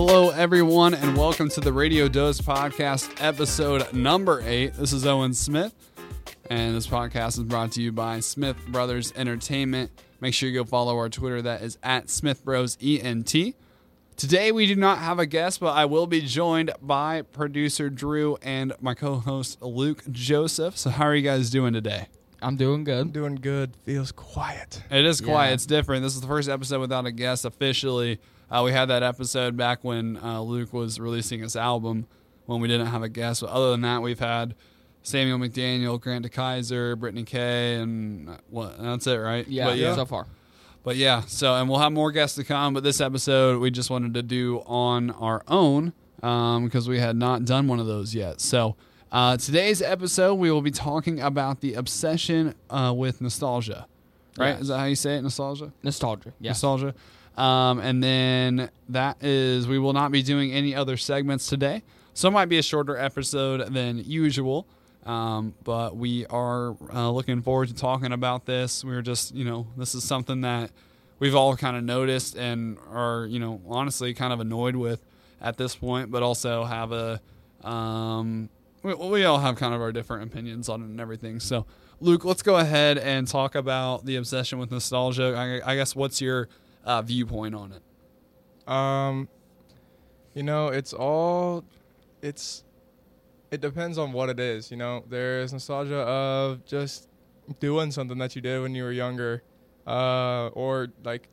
Hello, everyone, and welcome to the Radio Dose Podcast, episode number eight. This is Owen Smith, and this podcast is brought to you by Smith Brothers Entertainment. Make sure you go follow our Twitter, that is at Smith Bros ENT. Today, we do not have a guest, but I will be joined by producer Drew and my co host Luke Joseph. So, how are you guys doing today? I'm doing good. I'm doing good. Feels quiet. It is quiet. Yeah. It's different. This is the first episode without a guest officially. Uh, we had that episode back when uh, Luke was releasing his album when we didn't have a guest. But other than that, we've had Samuel McDaniel, Grant DeKaiser, Brittany Kay, and uh, what? That's it, right? Yeah, But yeah. so far. But yeah. So, and we'll have more guests to come. But this episode, we just wanted to do on our own um, because we had not done one of those yet. So. Uh, today's episode, we will be talking about the obsession uh, with nostalgia. Right? Yes. Is that how you say it? Nostalgia? Nostalgia. Yeah. nostalgia. Um, and then that is we will not be doing any other segments today, so it might be a shorter episode than usual. Um, but we are uh, looking forward to talking about this. We're just you know this is something that we've all kind of noticed and are you know honestly kind of annoyed with at this point, but also have a um, we, we all have kind of our different opinions on it and everything. So, Luke, let's go ahead and talk about the obsession with nostalgia. I, I guess what's your uh, viewpoint on it? Um, you know, it's all, it's, it depends on what it is. You know, there is nostalgia of just doing something that you did when you were younger, uh, or like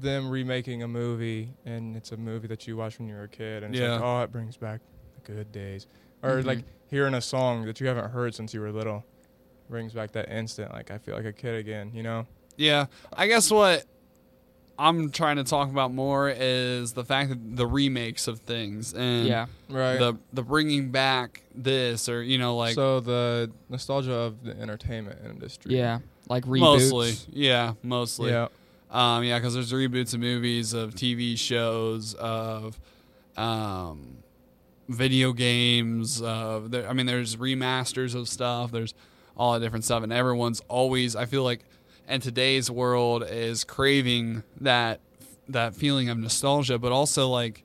them remaking a movie and it's a movie that you watched when you were a kid and it's Yeah. like, oh, it brings back the good days. Or Mhm. like hearing a song that you haven't heard since you were little brings back that instant, like I feel like a kid again, you know? Yeah, I guess what I'm trying to talk about more is the fact that the remakes of things and Yeah. Right. the the bringing back this or you know like so the nostalgia of the entertainment industry. Yeah. Like reboots. mostly, yeah, mostly. Yeah. Um, yeah, because there's reboots of movies, of TV shows, of um, video games. Of there, I mean, there's remasters of stuff. There's all that different stuff, and everyone's always. I feel like, in today's world, is craving that that feeling of nostalgia, but also like,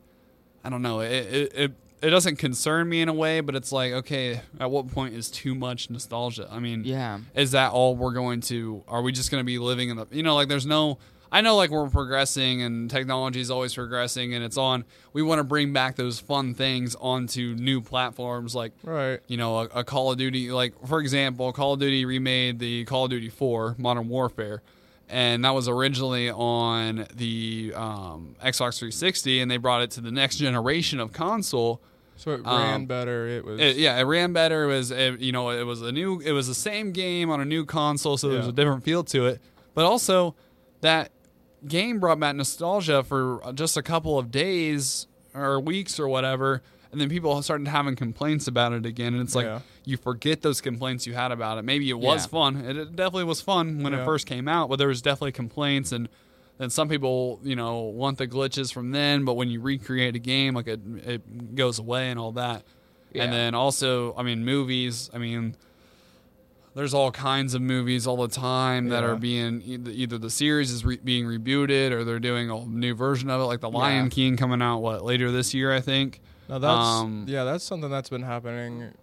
I don't know, it it. it it doesn't concern me in a way, but it's like, okay, at what point is too much nostalgia? I mean, Yeah. is that all we're going to are we just going to be living in the you know like there's no i know like we're progressing and technology is always progressing and it's on we want to bring back those fun things onto new platforms like Right. you know a, a call of duty like for example call of duty remade the call of duty 4 modern warfare and that was originally on the um, xbox 360 and they brought it to the next generation of console So it Um, ran better. It was. it, yeah, it ran better. It was it, you know it was a new it was the same game on a new console, so there was a different feel to it. But also that game brought back nostalgia for uh, just a couple of days or weeks or whatever, and then people started having complaints about it again. And it's like Yeah. you forget those complaints you had about it. Maybe it was Yeah. fun. It, it definitely was fun when it first came out, but there was definitely complaints and. Then some people, you know, want the glitches from then, but when you recreate a game, like it, it goes away and all that. Yeah. And then also, I mean, movies. I mean, there's all kinds of movies all the time that Yeah. are being either, either the series is re- being rebooted or they're doing a new version of it, like The Lion Yeah. King coming out what later this year, I think. now that's um, yeah. That's something that's been happening.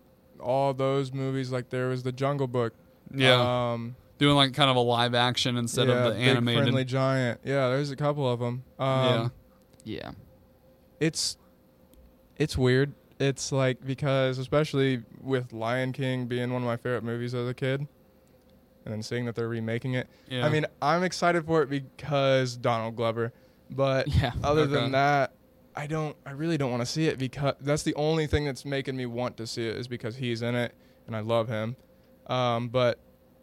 All those movies, like there was the Jungle Book. Yeah, Um, doing like kind of a live action instead yeah, of the animated. Friendly Giant. Yeah, there's a couple of them. Um, Yeah. Yeah. It's it's weird. It's like because especially with Lion King being one of my favorite movies as a kid, and then seeing that they're remaking it. yeah. I mean, I'm excited for it because Donald Glover, but Yeah. other Okay. than that, I don't. I really don't want to see it because that's the only thing that's making me want to see it is because he's in it and I love him. Um, but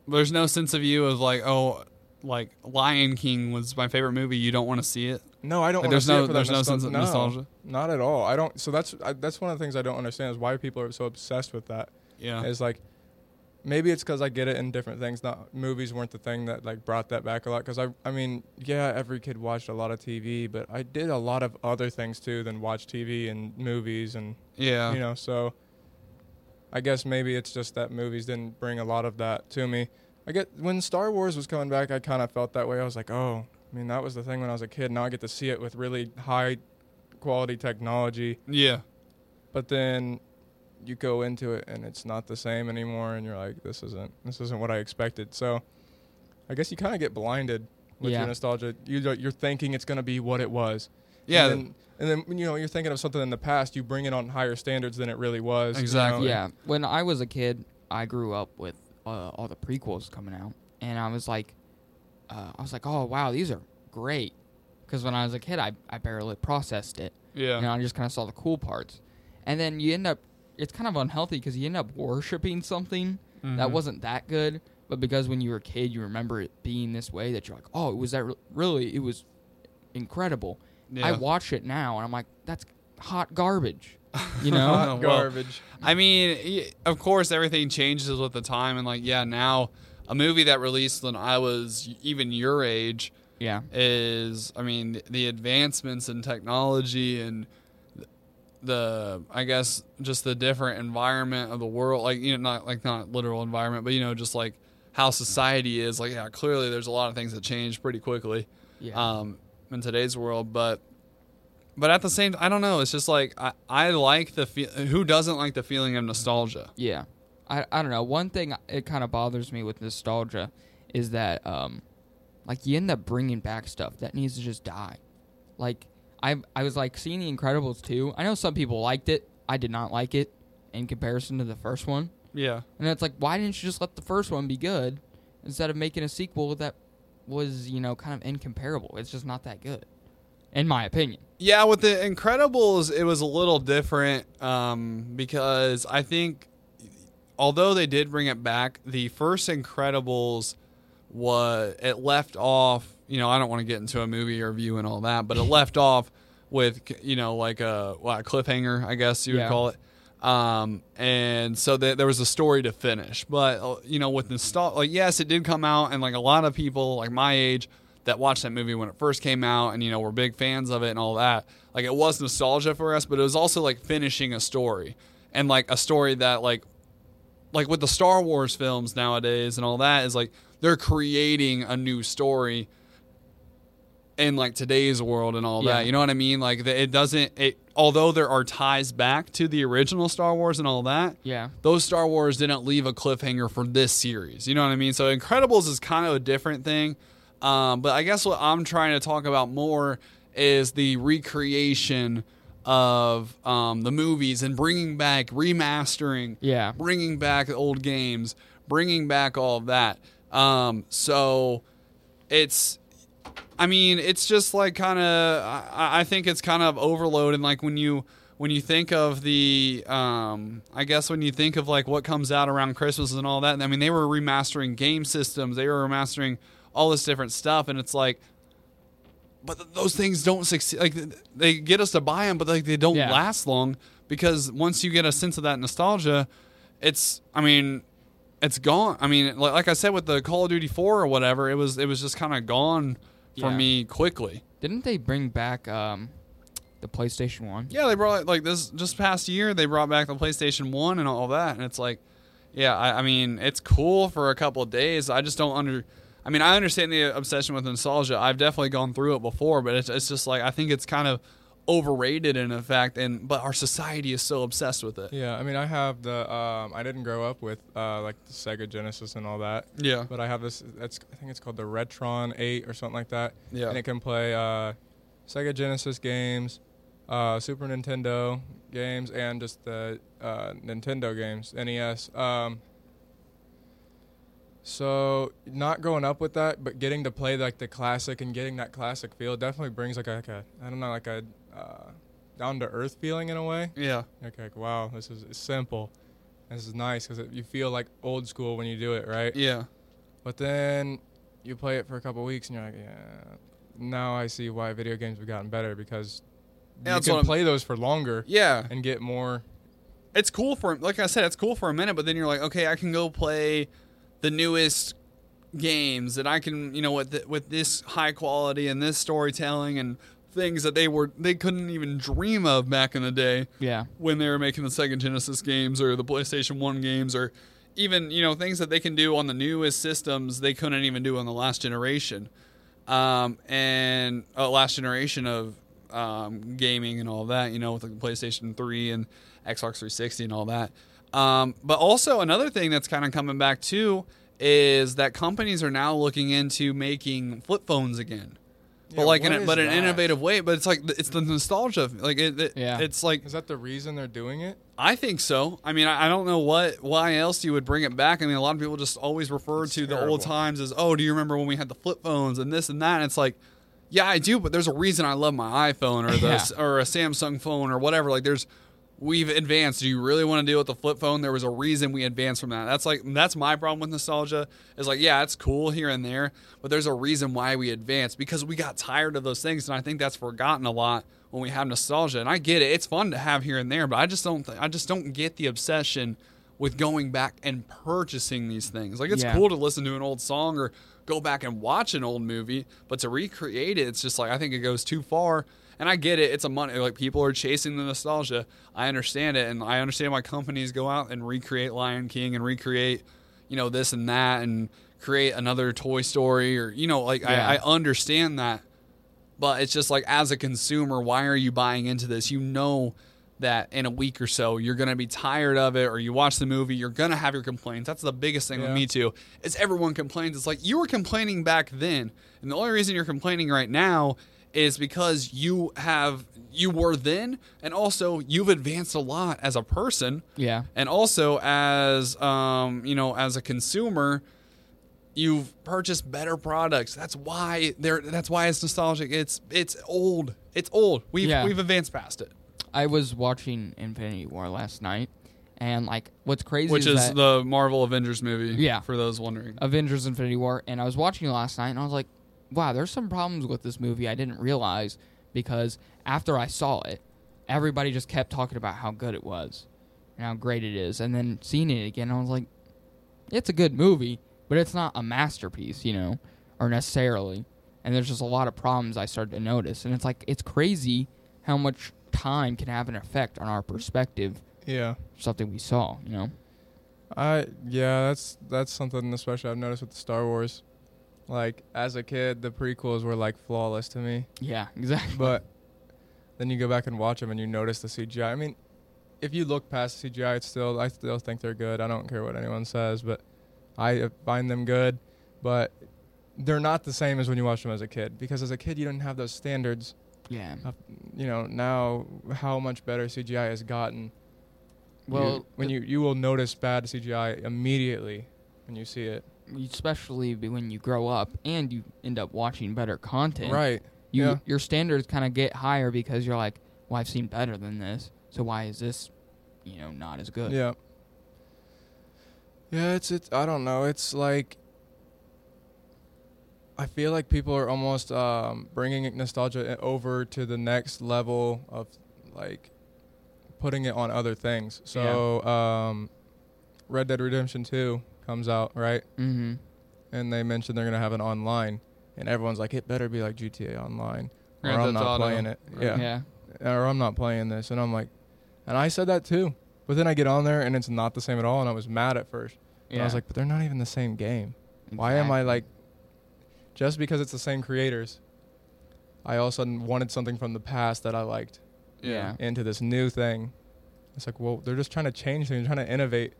there's no sense of you of like, oh, like Lion King was my favorite movie. You don't want to see it. No, I don't. Like, there's no it for there's that no nostal- sense of nostalgia. Not at all. I don't. So that's I, that's one of the things I don't understand is why people are so obsessed with that. Yeah. Is like maybe it's because I get it in different things. Not movies weren't the thing that like brought that back a lot. Because I, I mean, yeah, every kid watched a lot of TV, but I did a lot of other things too than watch TV and movies and yeah. you know. So I guess maybe it's just that movies didn't bring a lot of that to me. I get when Star Wars was coming back, I kind of felt that way. I was like, oh, I mean, that was the thing when I was a kid. Now I get to see it with really high quality technology, Yeah. but then you go into it and it's not the same anymore, and you're like, this isn't this isn't what I expected. So I guess you kind of get blinded with Yeah. your nostalgia. You you're thinking it's gonna be what it was. Yeah. And then, and then you know you're thinking of something in the past. You bring it on higher standards than it really was. you Exactly. know? Yeah, when I was a kid, I grew up with uh, all the prequels coming out, and I was like, uh, I was like, oh wow, these are great. Because when I was a kid, I, I barely processed it. yeah. You know, I just kind of saw the cool parts, and then you end up, it's kind of unhealthy because you end up worshiping something that Mhm. wasn't that good, but because when you were a kid, you remember it being this way that you're like, oh, it was that re- really, it was incredible. Yeah. I watch it now, and I'm like, that's hot garbage. You know? Hot garbage. I mean, of course, everything changes with the time, and like, yeah, now a movie that released when I was even your age yeah. is, I mean, the advancements in technology and the, I guess, just the different environment of the world, like you know, not like not literal environment, but you know, just like how society is. Like, yeah, clearly, there's a lot of things that change pretty quickly Yeah. um, in today's world. But but at the same, I don't know. It's just like I, I like the feel. Who doesn't like the feeling of nostalgia? Yeah. I, I don't know. One thing it kind of bothers me with nostalgia is that um like you end up bringing back stuff that needs to just die. Like I I was like seeing The Incredibles 2. I know some people liked it. I did not like it in comparison to the first one. Yeah, And it's like why didn't you just let the first one be good instead of making a sequel that was, you know, kind of incomparable. It's just not that good. In my opinion. yeah. With the Incredibles, it was a little different um, because I think, although they did bring it back, the first Incredibles was it left off. You know, I don't want to get into a movie review and all that, but it left off with you know like a, what, a cliffhanger, I guess you would Yeah. call it. Um, and so th- there was a story to finish, but uh, you know, with nostalgia, like yes, it did come out, and like a lot of people like my age that watched that movie when it first came out, and you know, were big fans of it and all that. Like it was nostalgia for us, but it was also like finishing a story and like a story that like like with the Star Wars films nowadays and all that is like they're creating a new story in like today's world and all Yeah. that. You know what I mean? Like it doesn't it although there are ties back to the original Star Wars and all that, Yeah. those Star Wars didn't leave a cliffhanger for this series. You know what I mean? So Incredibles is kind of a different thing. Um, but I guess what I'm trying to talk about more is the recreation of um, the movies and bringing back, remastering, Yeah. bringing back old games, bringing back all of that. Um, so it's, I mean, it's just like kind of. I, I think it's kind of overload, and like when you when you think of the, um, I guess when you think of like what comes out around Christmas and all that. I mean, they were remastering game systems, they were remastering all this different stuff, and it's like. But th- those things don't succeed. Like they get us to buy them, but like they don't Yeah. last long because once you get a sense of that nostalgia, it's. I mean, it's gone. I mean, like, like I said with the Call of Duty Four or whatever, it was it was just kind of gone for Yeah. me quickly. Didn't they bring back um the PlayStation 1? Yeah, they brought like this just past year. They brought back the PlayStation One and all that, and it's like, yeah, I, I mean, it's cool for a couple of days. I just don't under. I mean, I understand the obsession with nostalgia. I've definitely gone through it before, but it's it's just like I think it's kind of overrated in effect, and but our society is so obsessed with it. Yeah, I mean, I have the. Um, I didn't grow up with uh, like the Sega Genesis and all that, Yeah, but I have this. That's I think it's called the Retron Eight or something like that, yeah, and it can play uh, Sega Genesis games, uh, Super Nintendo games, and just the uh, Nintendo games, NES. Um, so not growing up with that, but getting to play like the classic and getting that classic feel definitely brings like a, like a I don't know like a uh, down to earth feeling in a way. yeah, Like, like wow, this is simple. This is nice because you feel like old school when you do it, right? yeah, But then you play it for a couple weeks and you're like, yeah. Now I see why video games have gotten better because Yeah, you can I'm- play those for longer yeah. and get more. it's cool for like I said, it's cool for a minute, but then you're like, okay, I can go play the newest games that I can, you know, with the, with this high quality and this storytelling and things that they were they couldn't even dream of back in the day Yeah. when they were making the Sega Genesis games or the PlayStation 1 games or even, you know, things that they can do on the newest systems they couldn't even do on the last generation. Um, and uh, last generation of um, gaming and all that. You know, with the PlayStation 3 and Xbox 360 and all that. Um, but also another thing that's kind of coming back too is that companies are now looking into making flip phones again. But Yeah, like in a, but is in an innovative way. But it's like it's the nostalgia. Like it, it- Yeah. it's like Is that the reason they're doing it? I think so. I mean, I, I don't know what why else you would bring it back. I mean, a lot of people just always refer It's to the old times as, oh, do you remember when we had the flip phones and this and that? And it's like, yeah, I do, but there's a reason I love my iPhone or the Yeah. or a Samsung phone or whatever. Like, there's we've advanced. Do you really want to deal with the flip phone? There was a reason we advanced from that. That's like that's my problem with nostalgia. Is like, yeah, it's cool here and there, but there's a reason why we advanced because we got tired of those things, and I think that's forgotten a lot when we have nostalgia. And I get it; it's fun to have here and there, but I just don't. Th- I just don't get the obsession with going back and purchasing these things. Like, it's Yeah. cool to listen to an old song or go back and watch an old movie, but to recreate it, it's just like I think it goes too far. And I get it; it's a money. Like people are chasing the nostalgia. I understand it, and I understand why companies go out and recreate Lion King and recreate, you know, this and that, and create another Toy Story, or you know, like Yeah. I, I understand that. But it's just like as a consumer, why are you buying into this? You know that in a week or so you're going to be tired of it or you watch the movie you're going to have your complaints that's the biggest thing with me too is everyone complains it's like you were complaining back then and the only reason you're complaining right now is because you have you were then and also you've advanced a lot as a person. Yeah. and also as um, you know as a consumer you've purchased better products. That's why they're that's why it's nostalgic. It's it's old. It's old. We've Yeah. we've advanced past it. I was watching Infinity War last night, and like, what's crazy which is, is the marvel avengers movie Yeah. for those wondering. Avengers: Infinity War, and I was watching it last night, and I was like, wow, there's some problems with this movie I didn't realize because after I saw it, everybody just kept talking about how good it was and how great it is, and then seeing it again, I was like, it's a good movie, but it's not a masterpiece, you know, or necessarily. And there's just a lot of problems I started to notice, and it's like it's crazy how much time can have an effect on our perspective Yeah. something we saw, you know? I yeah, that's that's something especially I've noticed with the Star Wars. Like as a kid, the prequels were like flawless to me, Yeah, exactly. but then you go back and watch them and you notice the CGI. I mean, if you look past the CGI, it's still I still think they're good. I don't care what anyone says, but I uh, find them good. But they're not the same as when you watch them as a kid because as a kid you didn't have those standards. yeah. Of, you know now how much better CGI has gotten. Well, You- when you you will notice bad CGI immediately when you see it. Especially when you grow up and you end up watching better content. Right. You yeah. your standards kind of get higher because you're like, well, I've seen better than this, so why is this, you know, not as good? Yeah. Yeah, it's it's I don't know. It's like I feel like people are almost um, bringing nostalgia over to the next level of like putting it on other things. So, um, Red Dead Redemption 2 comes out, right? Mm-hmm. And they mentioned they're going to have it online. And everyone's like, it better be like GTA Online. Or Grand I'm not Auto. playing it. Right. Yeah Yeah. or I'm not playing this. And I'm like, and I said that too. But then I get on there and it's not the same at all. And I was mad at first. And I was like, but they're not even the same game. Why am I like, just because it's the same creators, I all of a sudden wanted something from the past that I liked Yeah. into this new thing. It's like, well, they're just trying to change things, trying to innovate.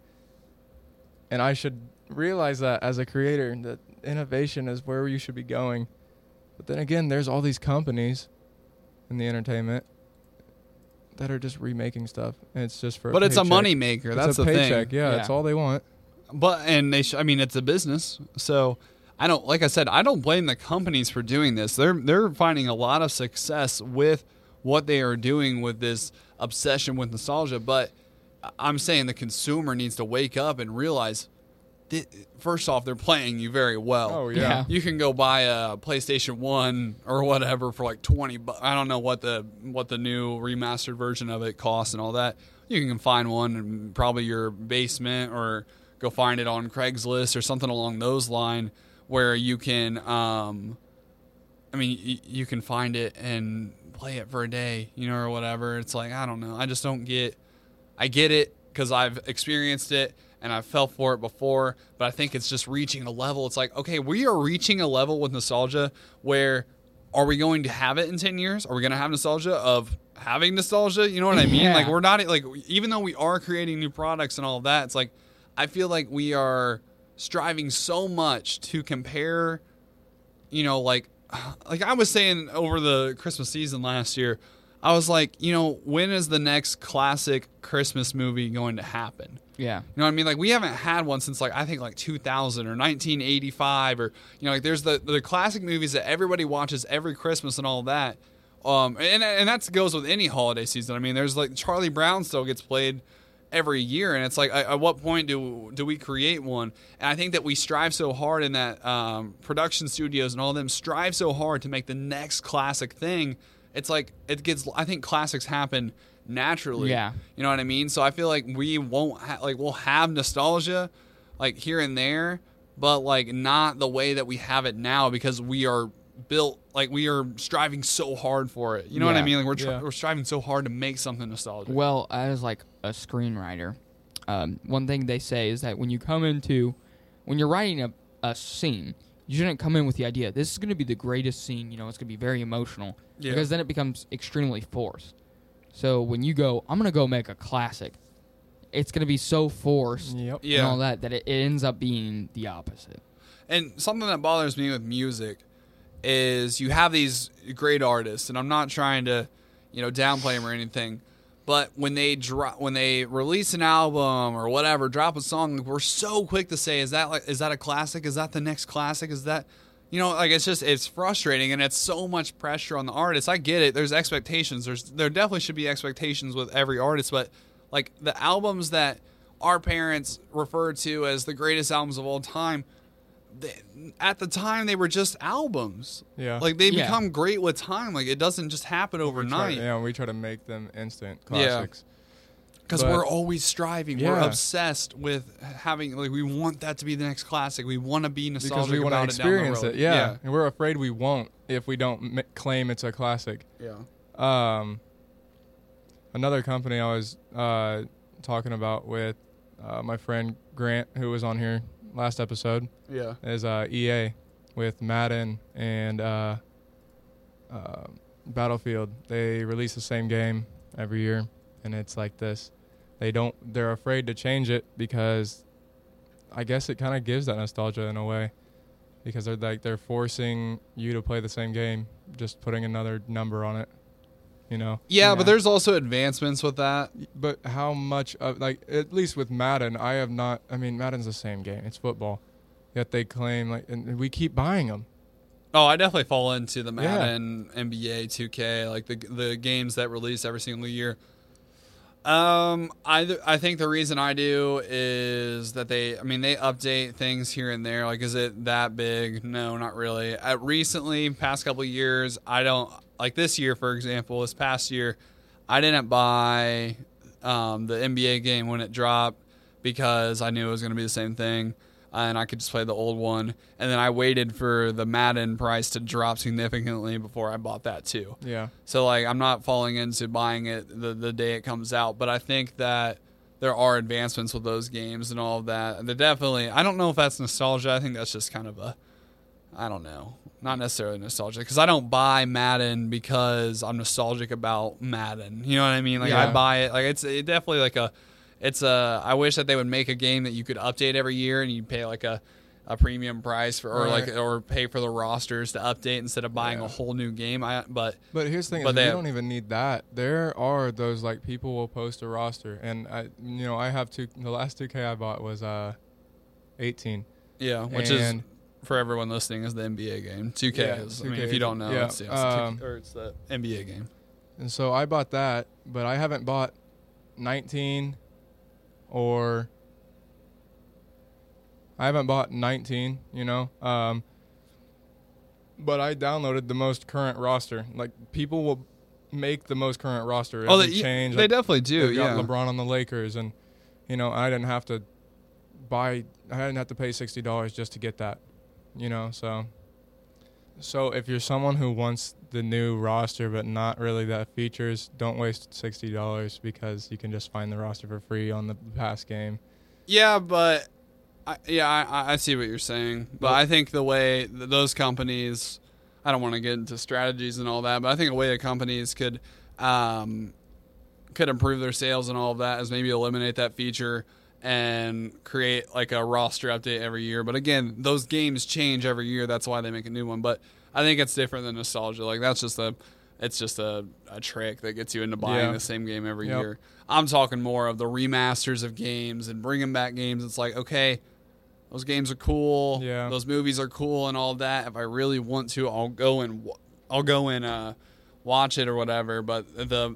And I should realize that as a creator, that innovation is where you should be going. But then again, there's all these companies in the entertainment that are just remaking stuff, and it's just for. but it's a paycheck. money maker It's that's a the paycheck. thing Yeah, Yeah. that's all they want. But and they, sh- I mean, it's a business, so I don't. Like I said, I don't blame the companies for doing this. They're they're finding a lot of success with what they are doing with this obsession with nostalgia. But I'm saying the consumer needs to wake up and realize. thi- First off, they're playing you very well. Oh Yeah. yeah. You can go buy a PlayStation One or whatever for like twenty. Bu- I don't know what the what the new remastered version of it costs and all that. You can find one in probably your basement or go find it on Craigslist or something along those line where you can. Um, I mean, y- you can find it and play it for a day, you know, or whatever. It's like I don't know. I just don't get. I get it because I've experienced it and I've felt for it before, but I think it's just reaching a level. It's like, okay, we are reaching a level with nostalgia where are we going to have it in 10 years? Are we going to have nostalgia of having nostalgia? You know what I mean? Yeah. Like we're not like even though we are creating new products and all of that, it's like I feel like we are striving so much to compare you know like like I was saying over the Christmas season last year, I was like, you know, when is the next classic Christmas movie going to happen? Yeah. You know what I mean? Like we haven't had one since like I think like 2000 or 1985 or you know like there's the the classic movies that everybody watches every Christmas and all that. Um and and that goes with any holiday season. I mean, there's like Charlie Brown still gets played every year and it's like at, at what point do do we create one? And I think that we strive so hard in that um, production studios and all of them strive so hard to make the next classic thing. It's like it gets I think classics happen naturally. Yeah. You know what I mean? So I feel like we won't ha- like we'll have nostalgia like here and there, but like not the way that we have it now because we are built like we are striving so hard for it. You know what I mean? Like we're tr- Yeah. we're striving so hard to make something nostalgic. Well, as like a screenwriter, um, one thing they say is that when you come into, when you're writing a, a scene, you shouldn't come in with the idea this is going to be the greatest scene. You know, it's going to be very emotional Yeah. because then it becomes extremely forced. So when you go, I'm going to go make a classic. It's going to be so forced Yep. Yeah. and all that that it, it ends up being the opposite. And something that bothers me with music is you have these great artists, and I'm not trying to, you know, downplay them or anything, but when they drop, when they release an album or whatever, drop a song, we're so quick to say, "Is that like, is that a classic? Is that the next classic? Is that?" You know, like it's just it's frustrating and it's so much pressure on the artist. I get it. There's expectations. There's there definitely should be expectations with every artist, but like the albums that our parents refer to as the greatest albums of all time, they, at the time they were just albums. Yeah. Like they Yeah. become great with time. Like it doesn't just happen We try, overnight. yeah, we try to make them instant classics. Yeah. classics. Because we're always striving. We're Yeah. obsessed with having like we want that to be the next classic. We want to be nostalgic Because we want to about it down the experience road. it. Yeah. And we're afraid we won't if we don't m- claim it's a classic. Yeah. Um, another company I was uh, talking about with uh, my friend Grant, who was on here last episode, Yeah. is uh, EA with Madden and uh, uh, Battlefield. They release the same game every year, and it's like this. They don't. They're afraid to change it because I guess it kind of gives that nostalgia in a way, because they're like they're forcing you to play the same game, just putting another number on it. You know. Yeah, Yeah. but there's also advancements with that. But how much of like at least with Madden, I have not. I mean, Madden's the same game. It's football, yet they claim like, and we keep buying them. Oh, I definitely fall into the Yeah. Madden, NBA, 2K, like the the games that release every single year. Um, I th- I think the reason I do is that they, I mean, they update things here and there. Like, is it that big? No, not really. Uh, recently, past couple years, I don't like this year, for example. This past year, I didn't buy um, the NBA game when it dropped because I knew it was going to be the same thing and I could just play the old one. And then I waited for the Madden price to drop significantly before I bought that too. Yeah. So like I'm not falling into buying it the, the day it comes out, but I think that there are advancements with those games and all of that. They're definitely I don't know if that's nostalgia. I think that's just kind of a I don't know. Not necessarily nostalgic because I don't buy Madden because I'm nostalgic about Madden. You know what I mean? Like I buy it like it's it definitely like a it's a I wish that they would make a game that you could update every year and you pay like a a premium price for or Right. like or pay for the rosters to update instead of buying Yeah. a whole new game. I but But here's the thing: But is they we have- don't even need that. There are those like people will post a roster, and I, you know, I have two. The last two K I bought was uh, 18. yeah, which And- is for everyone listening is the NBA game. 2K Yeah, is. I mean, if you don't know, yeah, it's, yeah, it's, um, 2K or it's the NBA game. And so I bought that, but I haven't bought 19 or I haven't bought 19, you know. Um, but I downloaded the most current roster. Like people will make the most current roster. Oh, they, change. they like, definitely do. they've got Yeah. LeBron on the Lakers, and you know I didn't have to buy. I didn't have to pay sixty dollars just to get that. You know, so so if you're someone who wants the new roster but not really that features, don't waste sixty dollars because you can just find the roster for free on the past game. Yeah, but I, yeah, I, I see what you're saying. But Well- I think the way th- those companies I don't want to get into strategies and all that, but I think a way that companies could um, could improve their sales and all of that is maybe eliminate that feature and create like a roster update every year. But again, those games change every year. That's why they make a new one. But I think it's different than nostalgia. Like that's just a it's just a, a trick that gets you into buying Yeah. the same game every Yep. year. I'm talking more of the remasters of games and bringing back games. It's like okay, those games are cool. Yeah. Those movies are cool and all that. If I really want to, I'll go and I'll go and uh, watch it or whatever. But the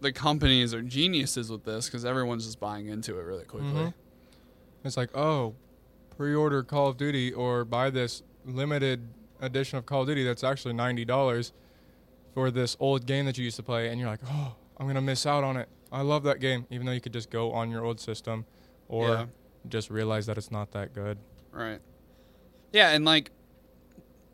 the companies are geniuses with this because everyone's just buying into it really quickly. Mhm. It's like, oh, pre-order Call of Duty or buy this limited edition of Call of Duty that's actually ninety dollars for this old game that you used to play, and you're like, oh, I'm gonna miss out on it. I love that game, even though you could just go on your old system, or Yeah. just realize that it's not that good. Right. Yeah, and like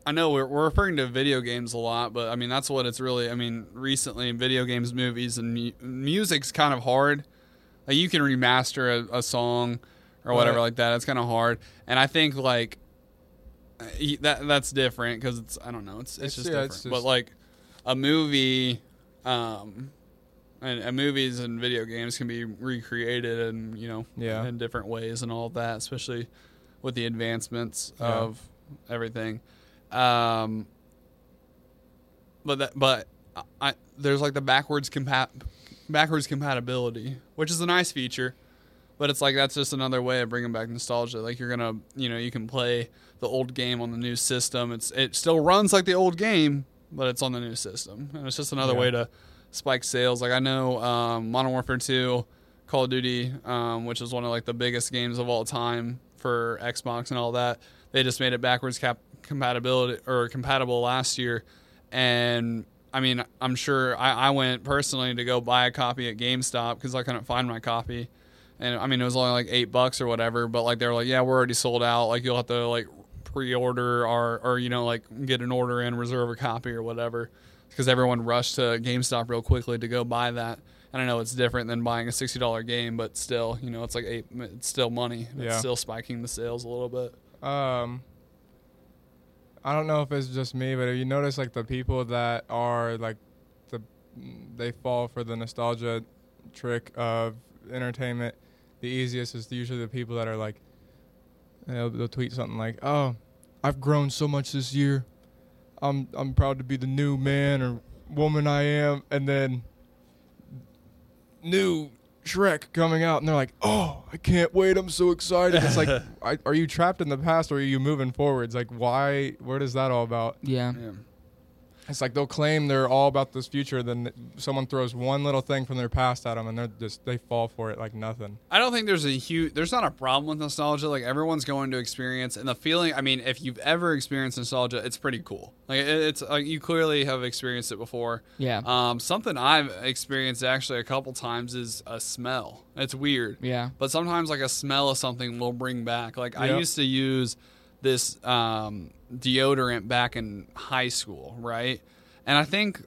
I know we're, we're referring to video games a lot, but I mean that's what it's really. I mean, recently video games, movies, and mu- music's kind of hard. Like you can remaster a, a song or whatever Right. like that. It's kind of hard, and I think like that that's different because it's I don't know. It's it's, It's- just yeah, different. it's but like a movie, um, and, and movies and video games can be recreated and you know Yeah. in different ways and all that, especially with the advancements Yeah. of everything. Um, but that, but I, there's like the backwards compat backwards compatibility, which is a nice feature. But it's like that's just another way of bringing back nostalgia. Like you're gonna, you know, you can play the old game on the new system. It's it still runs like the old game, but it's on the new system, and it's just another Yeah. way to spike sales. Like I know um, Modern Warfare 2, Call of Duty, um, which is one of like the biggest games of all time for Xbox and all that. They just made it backwards cap- compatibility or compatible last year, and I mean I'm sure I, I went personally to go buy a copy at GameStop because I couldn't find my copy, and I mean it was only like eight bucks or whatever. But like they were like, yeah, we're already sold out. Like you'll have to like pre-order or or you know like get an order in, reserve a copy or whatever because everyone rushed to GameStop real quickly to go buy that. And I know it's different than buying a sixty dollar game, but still, you know, it's like eight. It's still money. It's Yeah. still spiking the sales a little bit. Um, I don't know if it's just me, but if you notice, like the people that are like the they fall for the nostalgia trick of entertainment. The easiest is usually the people that are like, they'll, they'll tweet something like, "Oh, I've grown so much this year. I'm I'm proud to be the new man or woman I am," and then new Shrek coming out, and they're like, "Oh, I can't wait! I'm so excited!" It's like, I, are you trapped in the past or are you moving forwards? Like, why? What is that all about? Yeah. Yeah. It's like they'll claim they're all about this future, then someone throws one little thing from their past at them, and they're just they fall for it like nothing. I don't think there's a huge. There's not a problem with nostalgia. Like everyone's going to experience, and the feeling. I mean, if you've ever experienced nostalgia, it's pretty cool. Like it, it's like you clearly have experienced it before. Yeah. Um, something I've experienced actually a couple times is a smell. It's weird. yeah. but sometimes like a smell of something will bring back like i used to use this um, deodorant back in high school right? And i think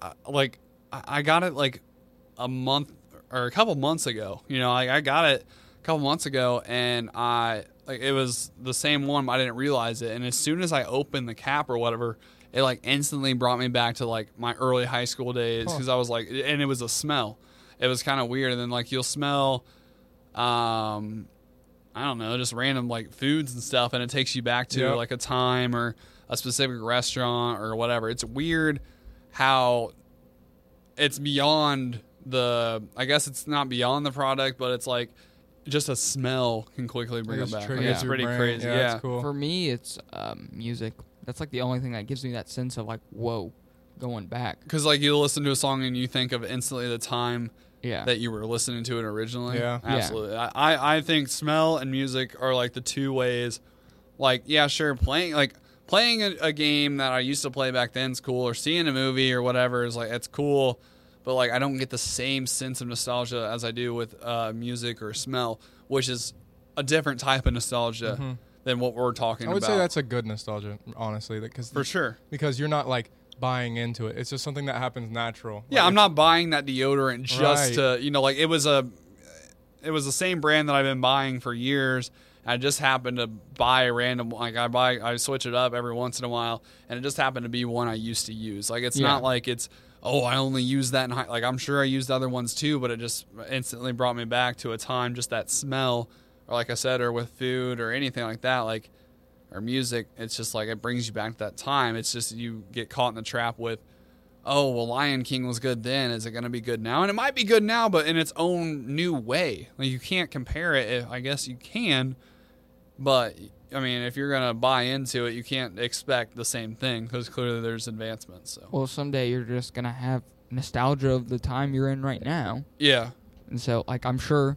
uh, like I got it like a month or a couple months ago you know like i got it a couple months ago and i like it was the same one but i didn't realize it. And as soon as i opened the cap or whatever it like instantly brought me back to like my early high school days Huh. because i was like and it was a smell. It was kind of weird. And then like you'll smell um I don't know, just random like foods and stuff and it takes you back to Yep. like a time or a specific restaurant or whatever. It's weird how it's beyond the I guess it's not beyond the product, but it's like just a smell can quickly bring It it just back. Like, triggers it's pretty brain. crazy. Yeah, Yeah. it's cool. For me, it's um, music. That's like the only thing that gives me that sense of like, whoa, going back. Cuz like you listen to a song and you think of instantly the time Yeah. that you were listening to it originally. Yeah. Yeah. absolutely. I, I I think smell and music are like the two ways. Like, yeah, sure, playing like playing a, a game that I used to play back then is cool, or seeing a movie or whatever is like it's cool, but like I don't get the same sense of nostalgia as I do with uh, music or smell, which is a different type of nostalgia Mhm. than what we're talking I would about. say that's a good nostalgia, honestly, because for sure. because you're not like buying into it. It's just something that happens natural. Yeah, Like, I'm not buying that deodorant just Right. to you know like it was a it was the same brand that I've been buying for years I just happened to buy a random like I buy I switch it up every once in a while, and it just happened to be one I used to use. Like it's Yeah. not like it's oh I only use that in high, like I'm sure I used other ones too, but it just instantly brought me back to a time just that smell, or like I said, or with food or anything like that, like or music. It's just like it brings you back to that time. It's just you get caught in the trap with oh well lion king was good then is it going to be good now and it might be good now but in its own new way like you can't compare it if, i guess you can but i mean if you're going to buy into it you can't expect the same thing because clearly there's advancements so Well, someday you're just gonna have nostalgia of the time you're in right now, yeah and so like I'm sure,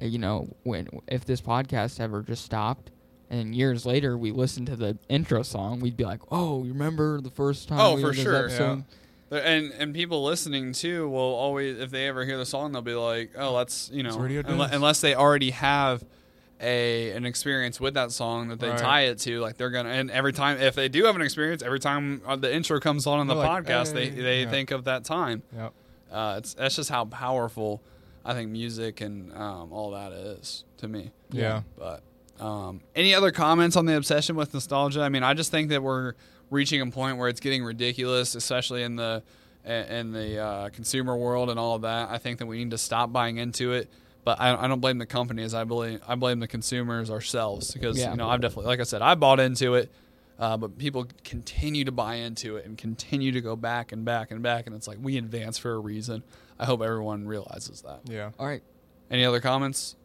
you know, when if this podcast ever just stopped. And years later, we listened to the intro song. We'd be like, "Oh, you remember the first time?" Oh, we for this sure. episode?" and and people listening too will always if they ever hear the song they'll be like oh that's you know It's radio unle- unless they already have a an experience with that song that they Right. tie it to like they're gonna and every time if they do have an experience every time uh, the intro comes on in the like, podcast they "Hey." they Yeah. think of that time Yep. uh it's that's just how powerful i think music and um, all that is to me Yeah. but um, any other comments on the obsession with nostalgia? I mean, I just think that we're reaching a point where it's getting ridiculous, especially in the in the uh, consumer world and all of that. I think that we need to stop buying into it. But I, I don't blame the companies. I blame I blame the consumers ourselves because Yeah. you know I've definitely like I said I bought into it, uh, but people continue to buy into it and continue to go back and back and back, and it's like we advance for a reason. I hope everyone realizes that. Yeah. All right. Any other comments?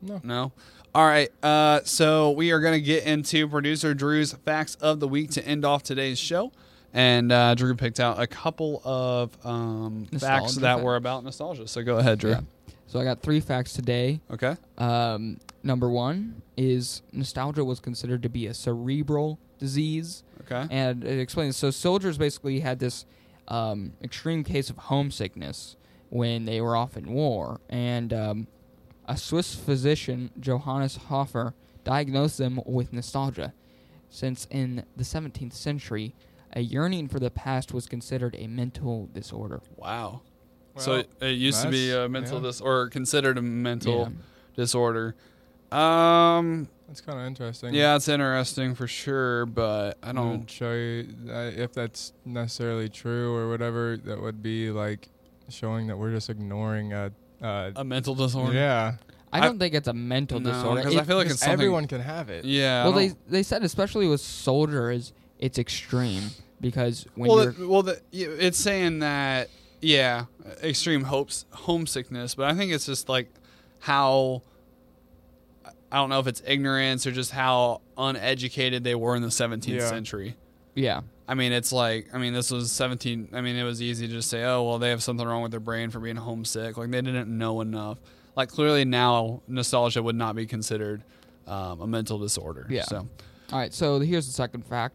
No. No. All right. Uh, so we are going to get into producer Drew's facts of the week to end off today's show. And uh, Drew picked out a couple of um, facts Nostalgia that facts. were about nostalgia. So go ahead, Drew. Yeah. So I got three facts today. Okay. Um, number one is nostalgia was considered to be a cerebral disease, Okay. and it explains. So soldiers basically had this um, extreme case of homesickness when they were off in war, and um, a Swiss physician, Johannes Hofer, diagnosed them with nostalgia, since in the 17th century, a yearning for the past was considered a mental disorder. Wow. so it, it used to be a mental yeah. dis or considered a mental Yeah. disorder. Um. That's kind of interesting. Yeah, it's interesting for sure, but I I don't. don't show you uh, if that's necessarily true or whatever. That would be like showing that we're just ignoring a. Uh, A mental disorder. yeah. I I- don't think it's a mental No, disorder. 'cause I It- feel like Because it's something. everyone can have it. Yeah. I well, they don't- they said especially with soldiers, it's extreme because when well, you're it- well, the, yeah, it's saying that yeah, extreme hopes homesickness, but I think it's just like how I don't know if it's ignorance or just how uneducated they were in the 17th Yeah. century. yeah I mean, it's like I mean, this was 17. I mean, it was easy to just say, oh, well, they have something wrong with their brain for being homesick. Like they didn't know enough. Like clearly now, nostalgia would not be considered um, a mental disorder. Yeah. So all right. So here's the second fact: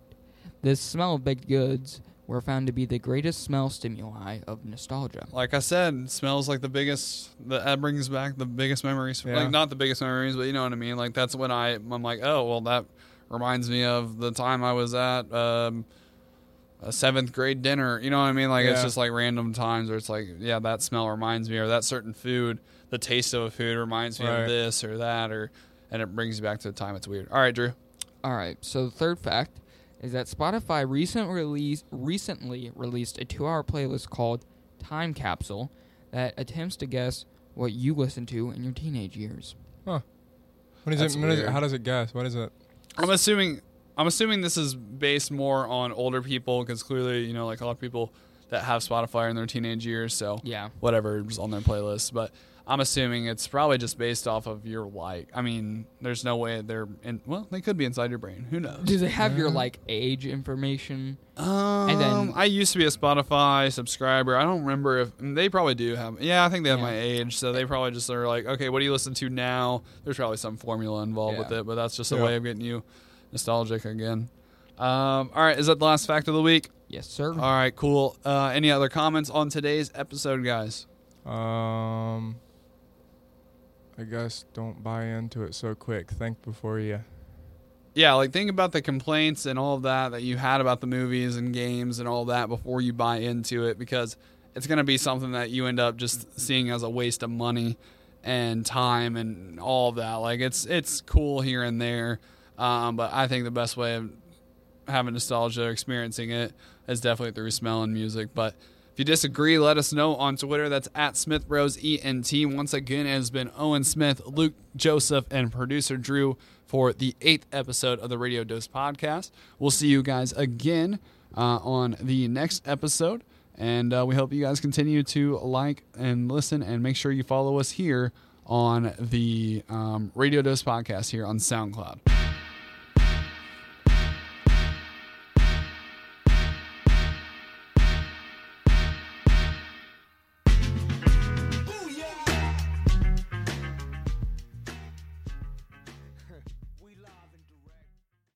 the smell of baked goods were found to be the greatest smell stimuli of nostalgia. like I said, smells like the biggest. That brings back the biggest memories. Yeah. Like not the biggest memories, but you know what I mean. Like that's when I I'm like, oh well, that reminds me of the time I was at um, a seventh grade dinner. You know what I mean? Like it's just like random times where it's like, yeah, that smell reminds me, or that certain food, the taste of a food reminds me Right. of this or that, or and it brings you back to the time. It's weird. All right, Drew. All right. So the third fact is that Spotify recent release recently released a two-hour playlist called Time Capsule that attempts to guess what you listened to in your teenage years. Huh. What is it, what is it? How does it guess? What is it? I'm assuming I'm assuming this is based more on older people because clearly, you know, like a lot of people that have Spotify in their teenage years, so Yeah. whatever's on their playlist. But I'm assuming it's probably just based off of your like. I mean, there's no way they're in. Well, they could be inside your brain. Who knows? Do they have your like age information? Um, then- I used to be a Spotify subscriber. I don't remember if they probably do have. Yeah, I think they have Yeah. my age, so they probably just are like, okay, what do you listen to now? There's probably some formula involved with it, but that's just a Yeah. way of getting you nostalgic again. Um, all right, is that the last fact of the week? Yes, sir. All right, cool. Uh, any other comments on today's episode, guys? Um, I guess don't buy into it so quick. Think before you. Yeah, like think about the complaints and all of that that you had about the movies and games and all that before you buy into it because it's going to be something that you end up just seeing as a waste of money and time and all of that. Like it's it's cool here and there, um, but I think the best way of having nostalgia, experiencing it, is definitely through smell and music. But if you disagree, let us know on Twitter. That's at Smith Rose ENT. Once again, it has been Owen Smith, Luke Joseph, and producer Drew for the eighth episode of the Radio Dose podcast. We'll see you guys again uh, on the next episode. And uh, we hope you guys continue to like and listen and make sure you follow us here on the um, Radio Dose podcast here on SoundCloud.